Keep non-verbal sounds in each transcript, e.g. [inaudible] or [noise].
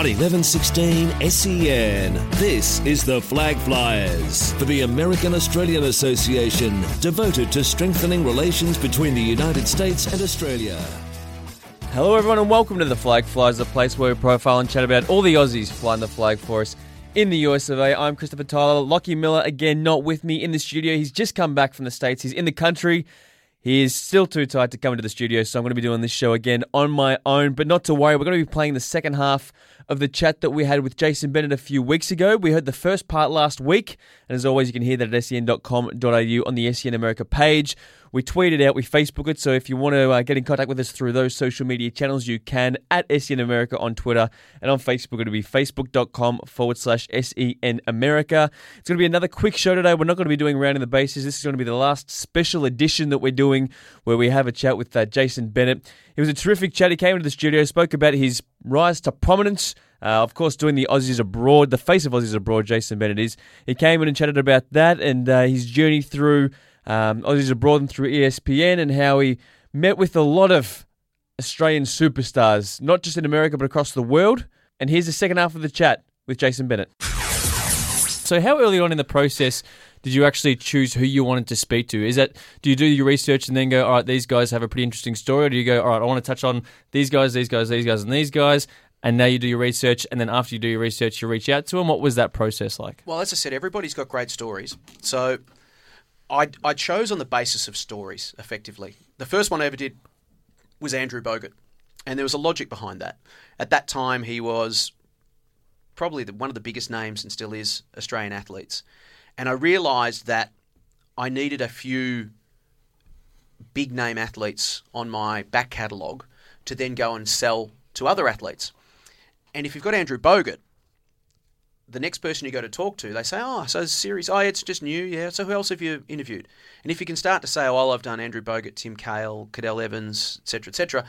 on 1116 SEN. This is the Flag Flyers for the American Australian Association, devoted to strengthening relations between the United States and Australia. Hello, everyone, and welcome to the Flag Flyers, the place where we profile and chat about all the Aussies flying the flag for us in the US of A. I'm Christopher Tyler. Lachie Miller, again, not with me in the studio. He's just come back from the States. He's in the country. He is still too tired to come into the studio, so I'm going to be doing this show again on my own. But not to worry, we're going to be playing the second half of the chat that we had with Jason Bennett a few weeks ago. We heard the first part last week, and as always, you can hear that at sen.com.au on the SEN America page. We tweet it out, we Facebook it, so if you want to uh, get in contact with us through those social media channels, you can at SEN America on Twitter and on Facebook. It'll be facebook.com forward slash SEN America. It's going to be another quick show today. We're not going to be doing rounding the bases. This is going to be the last special edition that we're doing where we have a chat with uh, Jason Bennett. It was a terrific chat. He came into the studio, spoke about his rise to prominence. Uh, of course, doing the Aussies abroad, the face of Aussies abroad, Jason Bennett is. He came in and chatted about that and uh, his journey through um, Aussies abroad and through ESPN and how he met with a lot of Australian superstars, not just in America but across the world. And here's the second half of the chat with Jason Bennett. So, how early on in the process did you actually choose who you wanted to speak to? Is that do you do your research and then go, all right, these guys have a pretty interesting story, or do you go, all right, I want to touch on these guys, these guys, these guys, and these guys, and now you do your research, and then after you do your research, you reach out to them. What was that process like? Well, as I said, everybody's got great stories, so I, I chose on the basis of stories, effectively. The first one I ever did was Andrew Bogut, and there was a logic behind that. At that time, he was probably the, one of the biggest names and still is Australian athletes. And I realised that I needed a few big name athletes on my back catalogue to then go and sell to other athletes. And if you've got Andrew Bogut, the next person you go to talk to, they say, "Oh, so series, oh, it's just new, yeah. So who else have you interviewed?" And if you can start to say, "Oh, well, I've done Andrew Bogut, Tim Cahill, Cadel Evans, etc., etc."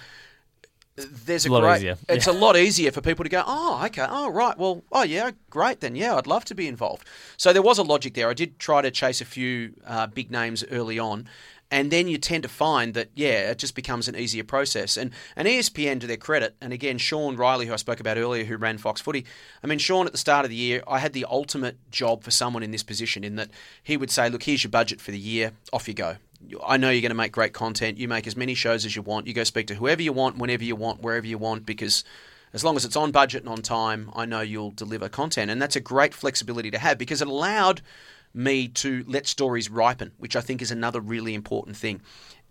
There's a, a lot great. easier. It's a lot easier for people to go, "Oh, okay, oh, right, well, oh, yeah, great, then, yeah, I'd love to be involved." So there was a logic there. I did try to chase a few uh, big names early on, and then you tend to find that yeah, it just becomes an easier process. And and ESPN, to their credit, and again Sean Riley, who I spoke about earlier, who ran Fox Footy. I mean, Sean at the start of the year, I had the ultimate job for someone in this position, in that he would say, "Look, here's your budget for the year. Off you go." I know you're going to make great content. You make as many shows as you want. You go speak to whoever you want, whenever you want, wherever you want, because as long as it's on budget and on time, I know you'll deliver content. And that's a great flexibility to have because it allowed me to let stories ripen, which I think is another really important thing.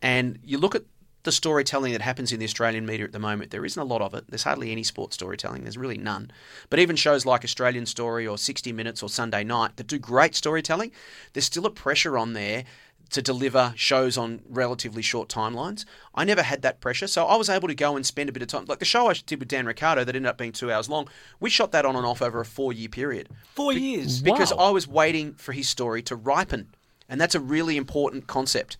And you look at the storytelling that happens in the Australian media at the moment, there isn't a lot of it. There's hardly any sports storytelling. There's really none. But even shows like Australian Story or 60 Minutes or Sunday Night that do great storytelling, there's still a pressure on there to deliver shows on relatively short timelines. I never had that pressure, so I was able to go and spend a bit of time. Like the show I did with Dan Ricciardo that ended up being two hours long, we shot that on and off over a four year period. Four years. Because Wow. I was waiting for his story to ripen. And that's a really important concept.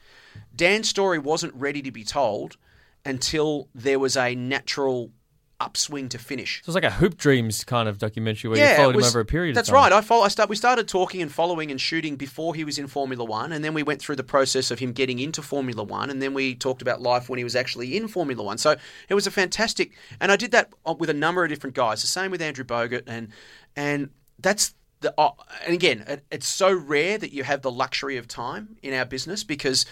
Dan's story wasn't ready to be told until there was a natural upswing to finish. So it's like a Hoop Dreams kind of documentary where you it followed him over a period That's of time. right. I follow, I start, we started talking and following and shooting before he was in Formula One, and then we went through the process of him getting into Formula One, and then we talked about life when he was actually in Formula One. So it was a fantastic, and I did that uh, with a number of different guys. The same with Andrew Bogut, and and that's the. Uh, and again, it, it's so rare that you have the luxury of time in our business because,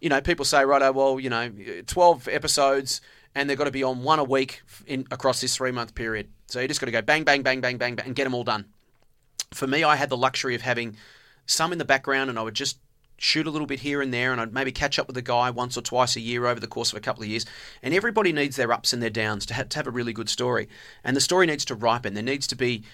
you know, people say, right, oh, well, you know, twelve episodes and they've got to be on one a week in across this three month period. So you just got to go bang, bang, bang, bang, bang, bang, and get them all done. For me, I had the luxury of having some in the background, and I would just shoot a little bit here and there, and I'd maybe catch up with a guy once or twice a year over the course of a couple of years. And everybody needs their ups and their downs to have, to have a really good story, and the story needs to ripen. There needs to be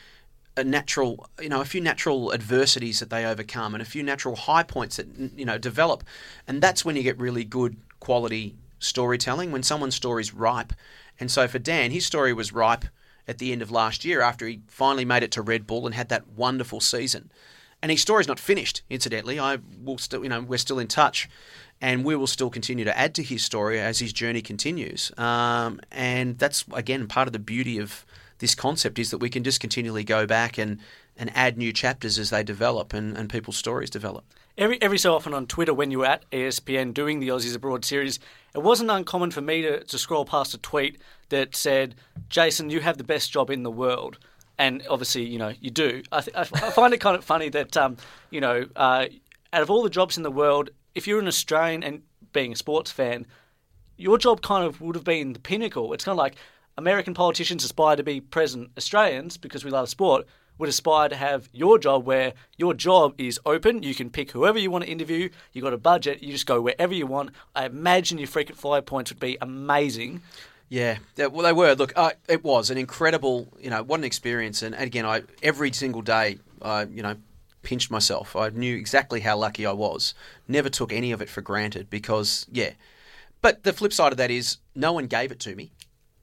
a natural, you know, a few natural adversities that they overcome, and a few natural high points that you know develop, and that's when you get really good quality storytelling. When someone's story's ripe, and so for Dan, his story was ripe at the end of last year after he finally made it to Red Bull and had that wonderful season. And his story's not finished, incidentally. I will still, you know, we're still in touch, and we will still continue to add to his story as his journey continues. Um, and that's again part of the beauty of this concept is that we can just continually go back and and add new chapters as they develop and, and people's stories develop. every every so often on Twitter when you're at ESPN doing the Aussies Abroad series, it wasn't uncommon for me to, to scroll past a tweet that said, "Jason, you have the best job in the world." And obviously, you know, you do. I, th- find it kind of funny that, um, you know, uh, out of all the jobs in the world, if you're an Australian and being a sports fan, your job kind of would have been the pinnacle. It's kind of like American politicians aspire to be president Australians because we love sport would aspire to have your job where your job is open. You can pick whoever you want to interview. You got a budget. You just go wherever you want. I imagine your frequent flyer points would be amazing. Yeah, well, they were. Look, uh, it was an incredible, you know, what an experience. And, and again, I every single day, I, you know, pinched myself. I knew exactly how lucky I was. Never took any of it for granted because, yeah. But the flip side of that is, no one gave it to me.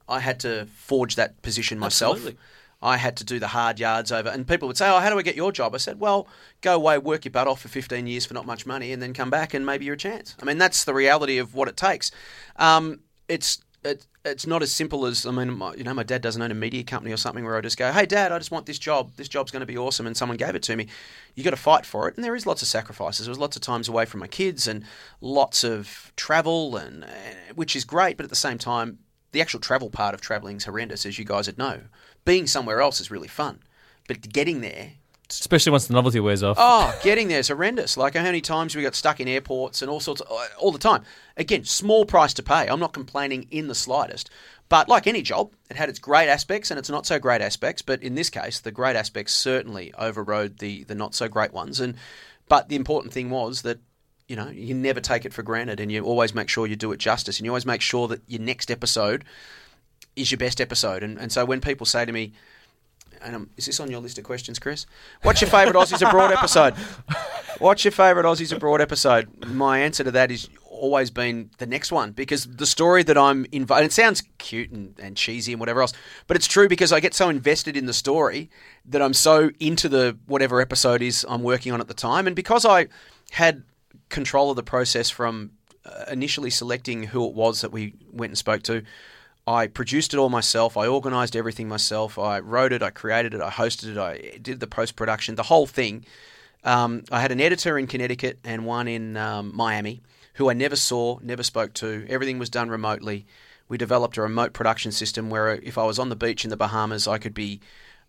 I had to forge that position myself. Absolutely. I had to do the hard yards over. And people would say, Oh, how do I get your job? I said, Well, go away, work your butt off for 15 years for not much money, and then come back and maybe you're a chance. I mean, that's the reality of what it takes. Um, it's it, it's not as simple as I mean, my, you know, my dad doesn't own a media company or something where I just go, "Hey, Dad, I just want this job. This job's going to be awesome," and someone gave it to me. You got to fight for it, and there is lots of sacrifices. There was lots of times away from my kids and lots of travel, and uh, which is great, but at the same time, the actual travel part of traveling is horrendous, as you guys would know. Being somewhere else is really fun, but getting there Especially once the novelty wears off. Oh, getting there is horrendous. Like how many times we got stuck in airports and all sorts, of, all the time. Again, small price to pay. I'm not complaining in the slightest. But like any job, it had its great aspects and its not so great aspects. But in this case, the great aspects certainly overrode the the not so great ones. And but the important thing was that you know you never take it for granted, and you always make sure you do it justice, and you always make sure that your next episode is your best episode. And and so when people say to me, and um, is this on your list of questions, Chris? What's your favourite Aussies Abroad episode? What's your favourite Aussies Abroad episode? My answer to that is always been the next one because the story that I'm involved. It sounds cute and, and cheesy and whatever else, but it's true because I get so invested in the story that I'm so into the whatever episode is I'm working on at the time, and because I had control of the process from uh, initially selecting who it was that we went and spoke to I produced it all myself. I organized everything myself. I wrote it. I created it. I hosted it. I did the post production, the whole thing. Um, I had an editor in Connecticut and one in um, Miami who I never saw, never spoke to. Everything was done remotely. We developed a remote production system where if I was on the beach in the Bahamas, I could be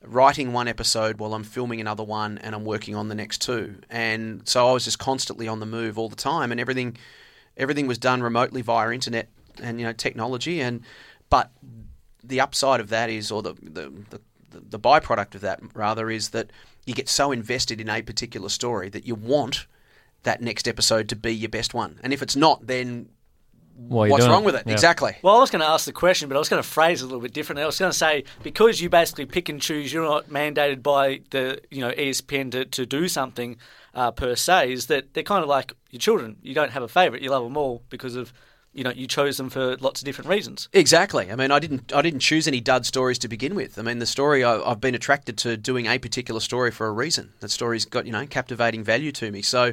writing one episode while I'm filming another one and I'm working on the next two. And so I was just constantly on the move all the time and everything everything was done remotely via internet and you know technology and but the upside of that is, or the, the, the, the byproduct of that rather, is that you get so invested in a particular story that you want that next episode to be your best one. And if it's not, then what's wrong it? with it? Yeah. Exactly. Well, I was going to ask the question, but I was going to phrase it a little bit differently. I was going to say because you basically pick and choose, you're not mandated by the you know ESPN to, to do something uh, per se. Is that they're kind of like your children. You don't have a favourite. You love them all because of you know you chose them for lots of different reasons. Exactly. I mean, I didn't. I didn't choose any dud stories to begin with. I mean, the story I, I've been attracted to doing a particular story for a reason. That story's got you know captivating value to me. So,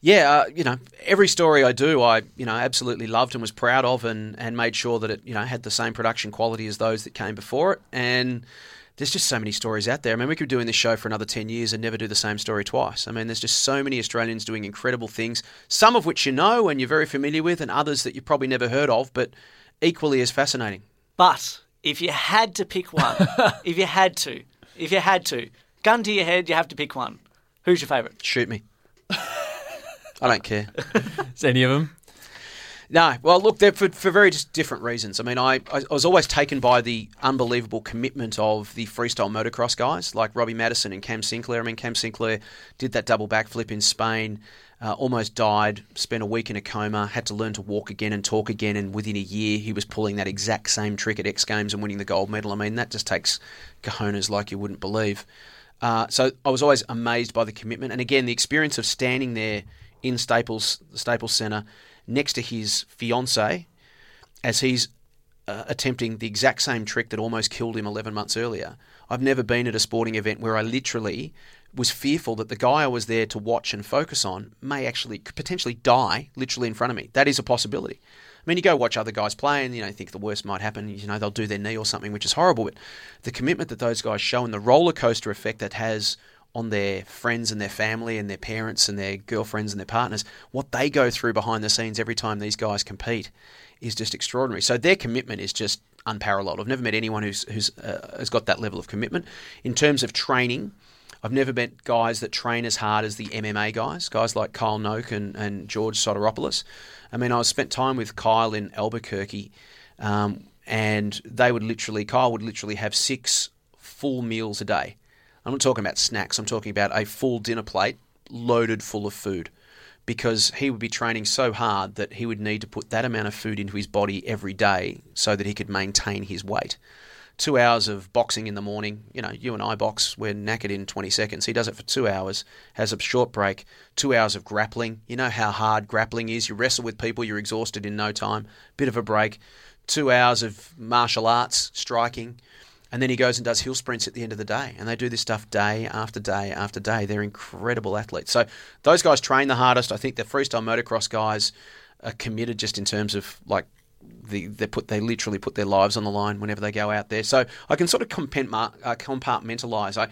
yeah, uh, you know, every story I do, I you know absolutely loved and was proud of, and and made sure that it you know had the same production quality as those that came before it. And there's just so many stories out there. I mean, we could be doing this show for another 10 years and never do the same story twice. I mean, there's just so many Australians doing incredible things, some of which you know and you're very familiar with, and others that you've probably never heard of, but equally as fascinating. But if you had to pick one, [laughs] if you had to, if you had to, gun to your head, you have to pick one. Who's your favourite? Shoot me. I don't care. Is any of them? No, well, look, they're for, for very just different reasons. I mean, I, I was always taken by the unbelievable commitment of the freestyle motocross guys like Robbie Madison and Cam Sinclair. I mean, Cam Sinclair did that double backflip in Spain, uh, almost died, spent a week in a coma, had to learn to walk again and talk again, and within a year he was pulling that exact same trick at X Games and winning the gold medal. I mean, that just takes cojones like you wouldn't believe. Uh, so I was always amazed by the commitment, and again, the experience of standing there in Staples Staples Center next to his fiance as he's uh, attempting the exact same trick that almost killed him 11 months earlier. I've never been at a sporting event where I literally was fearful that the guy I was there to watch and focus on may actually potentially die literally in front of me. That is a possibility. I mean, you go watch other guys play and, you know, think the worst might happen. You know, they'll do their knee or something, which is horrible. But the commitment that those guys show and the roller coaster effect that has on their friends and their family and their parents and their girlfriends and their partners, what they go through behind the scenes every time these guys compete is just extraordinary. So their commitment is just unparalleled. I've never met anyone who's who's uh, has got that level of commitment in terms of training. I've never met guys that train as hard as the MMA guys, guys like Kyle Noke and, and George Sotiropoulos. I mean, I spent time with Kyle in Albuquerque, um, and they would literally, Kyle would literally have six full meals a day. I'm not talking about snacks, I'm talking about a full dinner plate loaded full of food because he would be training so hard that he would need to put that amount of food into his body every day so that he could maintain his weight. Two hours of boxing in the morning, you know, you and I box, we're knackered in 20 seconds. He does it for two hours, has a short break, two hours of grappling. You know how hard grappling is. You wrestle with people, you're exhausted in no time, bit of a break, two hours of martial arts, striking, and then he goes and does hill sprints at the end of the day. And they do this stuff day after day after day. They're incredible athletes. So those guys train the hardest. I think the freestyle motocross guys are committed just in terms of like the, they put they literally put their lives on the line whenever they go out there. So I can sort of uh, compartmentalize. I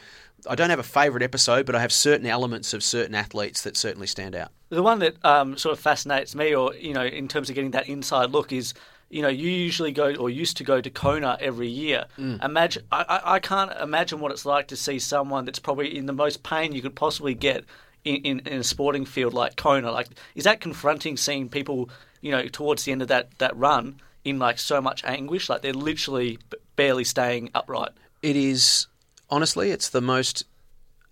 I don't have a favourite episode, but I have certain elements of certain athletes that certainly stand out. The one that um, sort of fascinates me, or you know, in terms of getting that inside look, is you know, you usually go or used to go to Kona every year. Mm. Imagine, I, I can't imagine what it's like to see someone that's probably in the most pain you could possibly get in, in, in, a sporting field like Kona. Like, is that confronting seeing people, you know, towards the end of that, that run in like so much anguish? Like they're literally barely staying upright. It is, honestly, it's the most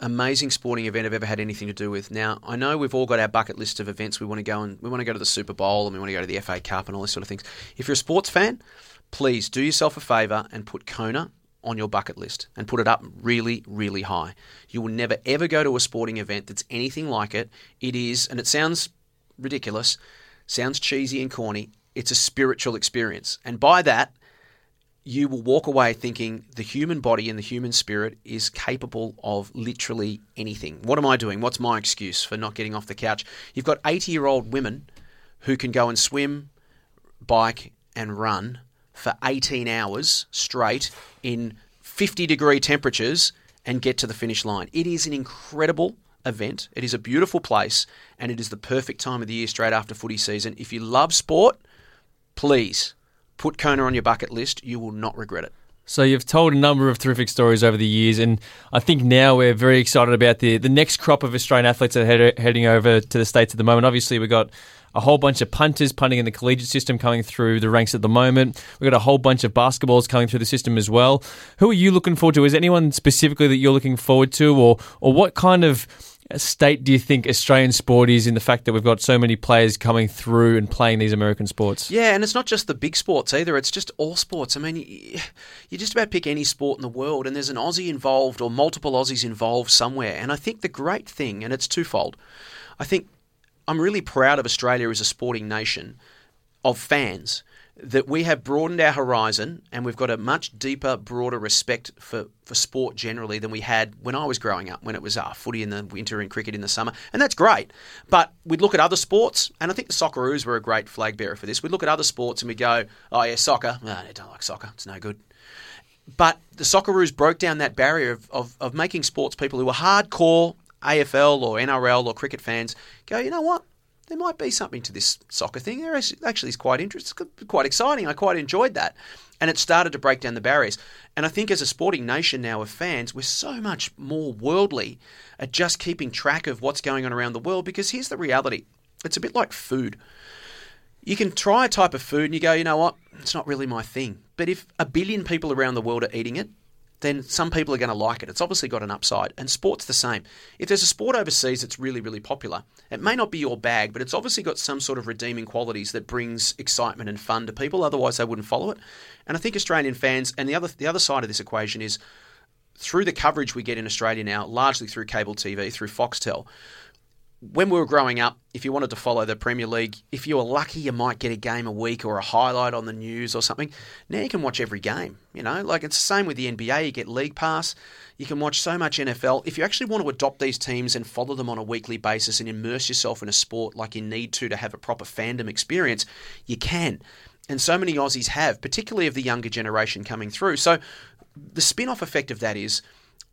amazing sporting event I've ever had anything to do with. Now, I know we've all got our bucket list of events we want to go and we want to go to the Super Bowl and we want to go to the FA Cup and all these sort of things. If you're a sports fan, please do yourself a favour and put Kona on your bucket list and put it up really, really high. You will never ever go to a sporting event that's anything like it. It is, and it sounds ridiculous, sounds cheesy and corny. It's a spiritual experience. And by that, you will walk away thinking the human body and the human spirit is capable of literally anything. What am I doing? What's my excuse for not getting off the couch? You've got 80 year old women who can go and swim, bike, and run for 18 hours straight in 50 degree temperatures and get to the finish line. It is an incredible event. It is a beautiful place and it is the perfect time of the year straight after footy season. If you love sport, please Put Kona on your bucket list. You will not regret it. So you've told a number of terrific stories over the years, and I think now we're very excited about the the next crop of Australian athletes that are head, heading over to the states at the moment. Obviously, we've got a whole bunch of punters punting in the collegiate system coming through the ranks at the moment. We've got a whole bunch of basketballs coming through the system as well. Who are you looking forward to? Is anyone specifically that you're looking forward to, or or what kind of state do you think Australian sport is in the fact that we've got so many players coming through and playing these American sports? Yeah, and it's not just the big sports either. It's just all sports. I mean, you just about pick any sport in the world, and there's an Aussie involved or multiple Aussies involved somewhere. And I think the great thing, and it's twofold, I think I'm really proud of Australia as a sporting nation of fans that we have broadened our horizon and we've got a much deeper, broader respect for, for sport generally than we had when I was growing up, when it was uh, footy in the winter and cricket in the summer. And that's great. But we'd look at other sports, and I think the Socceroos were a great flag bearer for this. We'd look at other sports and we'd go, oh, yeah, soccer. I don't like soccer. It's no good. But the Socceroos broke down that barrier of, of, of making sports people who were hardcore AFL or NRL or cricket fans go, you know what? There might be something to this soccer thing. There actually is quite interesting, quite exciting. I quite enjoyed that. And it started to break down the barriers. And I think as a sporting nation now of fans, we're so much more worldly at just keeping track of what's going on around the world because here's the reality it's a bit like food. You can try a type of food and you go, you know what, it's not really my thing. But if a billion people around the world are eating it, then some people are going to like it. It's obviously got an upside. And sport's the same. If there's a sport overseas that's really, really popular, it may not be your bag, but it's obviously got some sort of redeeming qualities that brings excitement and fun to people. Otherwise, they wouldn't follow it. And I think Australian fans, and the other the other side of this equation is through the coverage we get in Australia now, largely through cable TV, through Foxtel, when we were growing up, if you wanted to follow the Premier League, if you were lucky, you might get a game a week or a highlight on the news or something. Now you can watch every game. You know, like it's the same with the NBA. You get League Pass. You can watch so much NFL. If you actually want to adopt these teams and follow them on a weekly basis and immerse yourself in a sport like you need to to have a proper fandom experience, you can. And so many Aussies have, particularly of the younger generation coming through. So the spin off effect of that is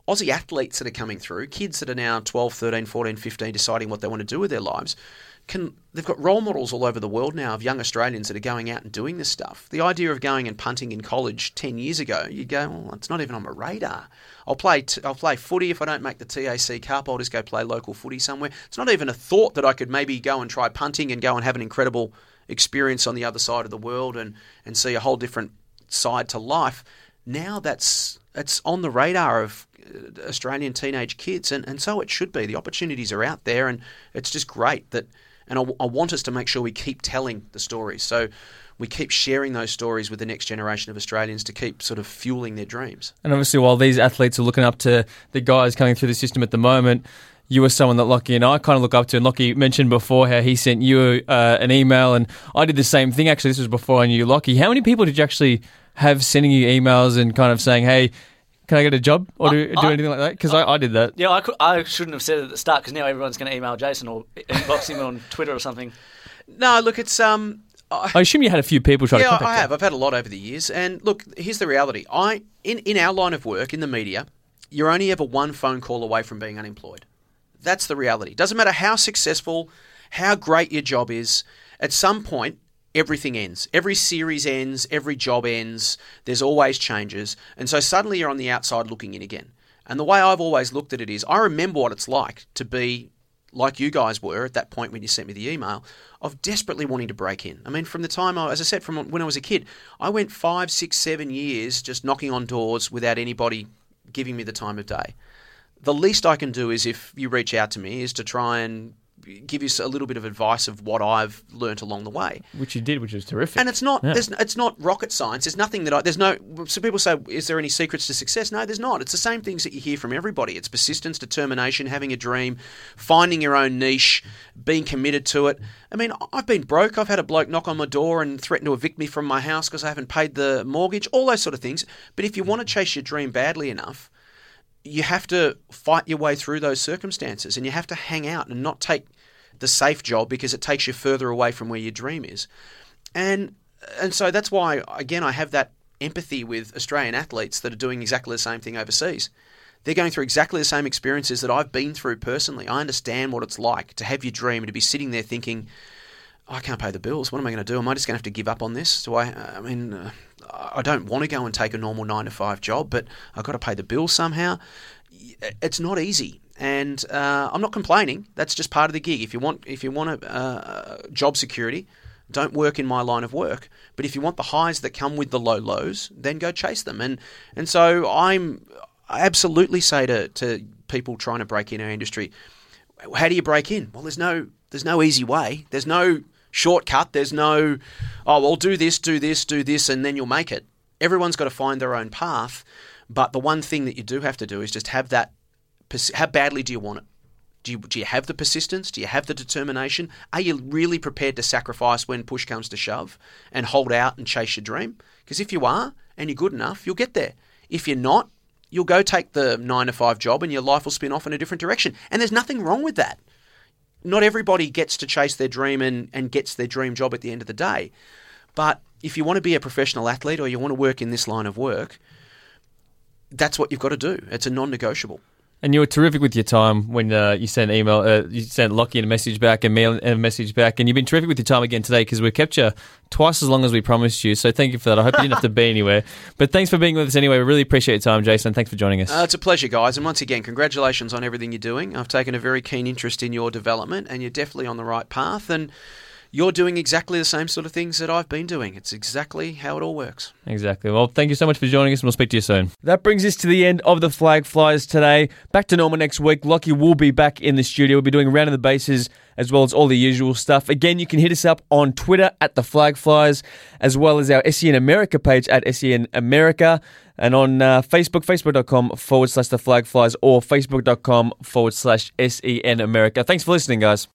Aussie athletes that are coming through, kids that are now 12, 13, 14, 15, deciding what they want to do with their lives, can they've got role models all over the world now of young Australians that are going out and doing this stuff. The idea of going and punting in college 10 years ago, you'd go, well, it's not even on my radar. I'll play t- I'll play footy if I don't make the TAC Cup. I'll just go play local footy somewhere. It's not even a thought that I could maybe go and try punting and go and have an incredible experience on the other side of the world and, and see a whole different side to life. Now that's it's on the radar of Australian teenage kids, and, and so it should be. The opportunities are out there, and it's just great that and I, I want us to make sure we keep telling the stories. So we keep sharing those stories with the next generation of Australians to keep sort of fueling their dreams. And obviously, while these athletes are looking up to the guys coming through the system at the moment, you were someone that Lachie and I kind of look up to. And Lachie mentioned before how he sent you uh, an email, and I did the same thing. Actually, this was before I knew Lachie. How many people did you actually have sending you emails and kind of saying, "Hey"? Can I get a job or do, do I- anything like that? Because I, I did that. Yeah, I, could, I shouldn't have said it at the start because now everyone's going to email Jason or [laughs] inbox him on Twitter or something. No, look, it's um. I, I assume you had a few people try to yeah, contact I you. have. I've had a lot over the years. And look, here's the reality. I in in our line of work in the media, you're only ever one phone call away from being unemployed. That's the reality. Doesn't matter how successful, how great your job is. At some point, everything ends. Every series ends. Every job ends. There's always changes, and so suddenly you're on the outside looking in again. And the way I've always looked at it is, I remember what it's like to be like you guys were at that point when you sent me the email of desperately wanting to break in. I mean, from the time I, as I said, from when I was a kid, I went five, six, seven years just knocking on doors without anybody giving me the time of day. The least I can do is if you reach out to me is to try and give you a little bit of advice of what I've learnt along the way. Which you did, which was terrific. And it's not Yeah. it's not rocket science. There's nothing that I there's no. So people say, is there any secrets to success? No, there's not. It's the same things that you hear from everybody. It's persistence, determination, having a dream, finding your own niche, being committed to it. I mean, I've been broke. I've had a bloke knock on my door and threaten to evict me from my house because I haven't paid the mortgage. All those sort of things. But if you mm. want to chase your dream badly enough, you have to fight your way through those circumstances and you have to hang out and not take the safe job because it takes you further away from where your dream is. And and so that's why again I have that empathy with Australian athletes that are doing exactly the same thing overseas. They're going through exactly the same experiences that I've been through personally. I understand what it's like to have your dream and to be sitting there thinking, I can't pay the bills. What am I going to do? Am I just going to have to give up on this? Do I? I mean, uh, I don't want to go and take a normal nine to five job, but I've got to pay the bills somehow. It's not easy, and uh, I'm not complaining. That's just part of the gig. If you want, if you want a job security, don't work in my line of work. But if you want the highs that come with the low lows, then go chase them. And and so I'm I absolutely say to to people trying to break in our industry, how do you break in? Well, there's no there's no easy way. There's no shortcut. There's no oh well do this, do this, do this, and then you'll make it. Everyone's got to find their own path. But the one thing that you do have to do is just have that. How badly do you want it? Do you, do you have the persistence? Do you have the determination? Are you really prepared to sacrifice when push comes to shove and hold out and chase your dream? Because if you are and you're good enough, you'll get there. If you're not, you'll go take the nine to five job and your life will spin off in a different direction. And there's nothing wrong with that. Not everybody gets to chase their dream and, and gets their dream job at the end of the day. But if you want to be a professional athlete or you want to work in this line of work, that's what you've got to do. It's a non negotiable. And you were terrific with your time when uh, you sent email, uh, you sent Lachie a message back and me a message back, and you've been terrific with your time again today because we kept you twice as long as we promised you. So thank you for that. I hope you didn't have to be [laughs] anywhere, but thanks for being with us anyway. We really appreciate your time, Jason. Thanks for joining us. Uh, it's a pleasure, guys. And once again, congratulations on everything you're doing. I've taken a very keen interest in your development, and you're definitely on the right path. And you're doing exactly the same sort of things that I've been doing. It's exactly how it all works. Exactly. Well, thank you so much for joining us, and we'll speak to you soon. That brings us to the end of the Flag Flyers today. Back to normal next week. Lachie will be back in the studio. We'll be doing round of the bases as well as all the usual stuff. Again, you can hit us up on Twitter at the Flag Flyers, as well as our SEN America page at SEN America. And on uh, Facebook, facebook.com forward slash the flag flies or facebook.com forward slash SEN America. Thanks for listening, guys.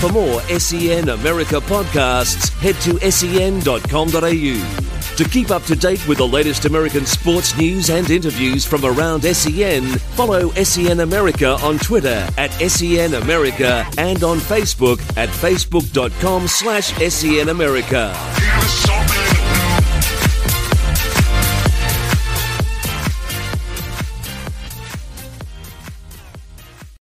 For more SEN America podcasts, head to sen.com.au. To keep up to date with the latest American sports news and interviews from around SEN, follow SEN America on Twitter at SEN America and on Facebook at facebook.com slash SEN America.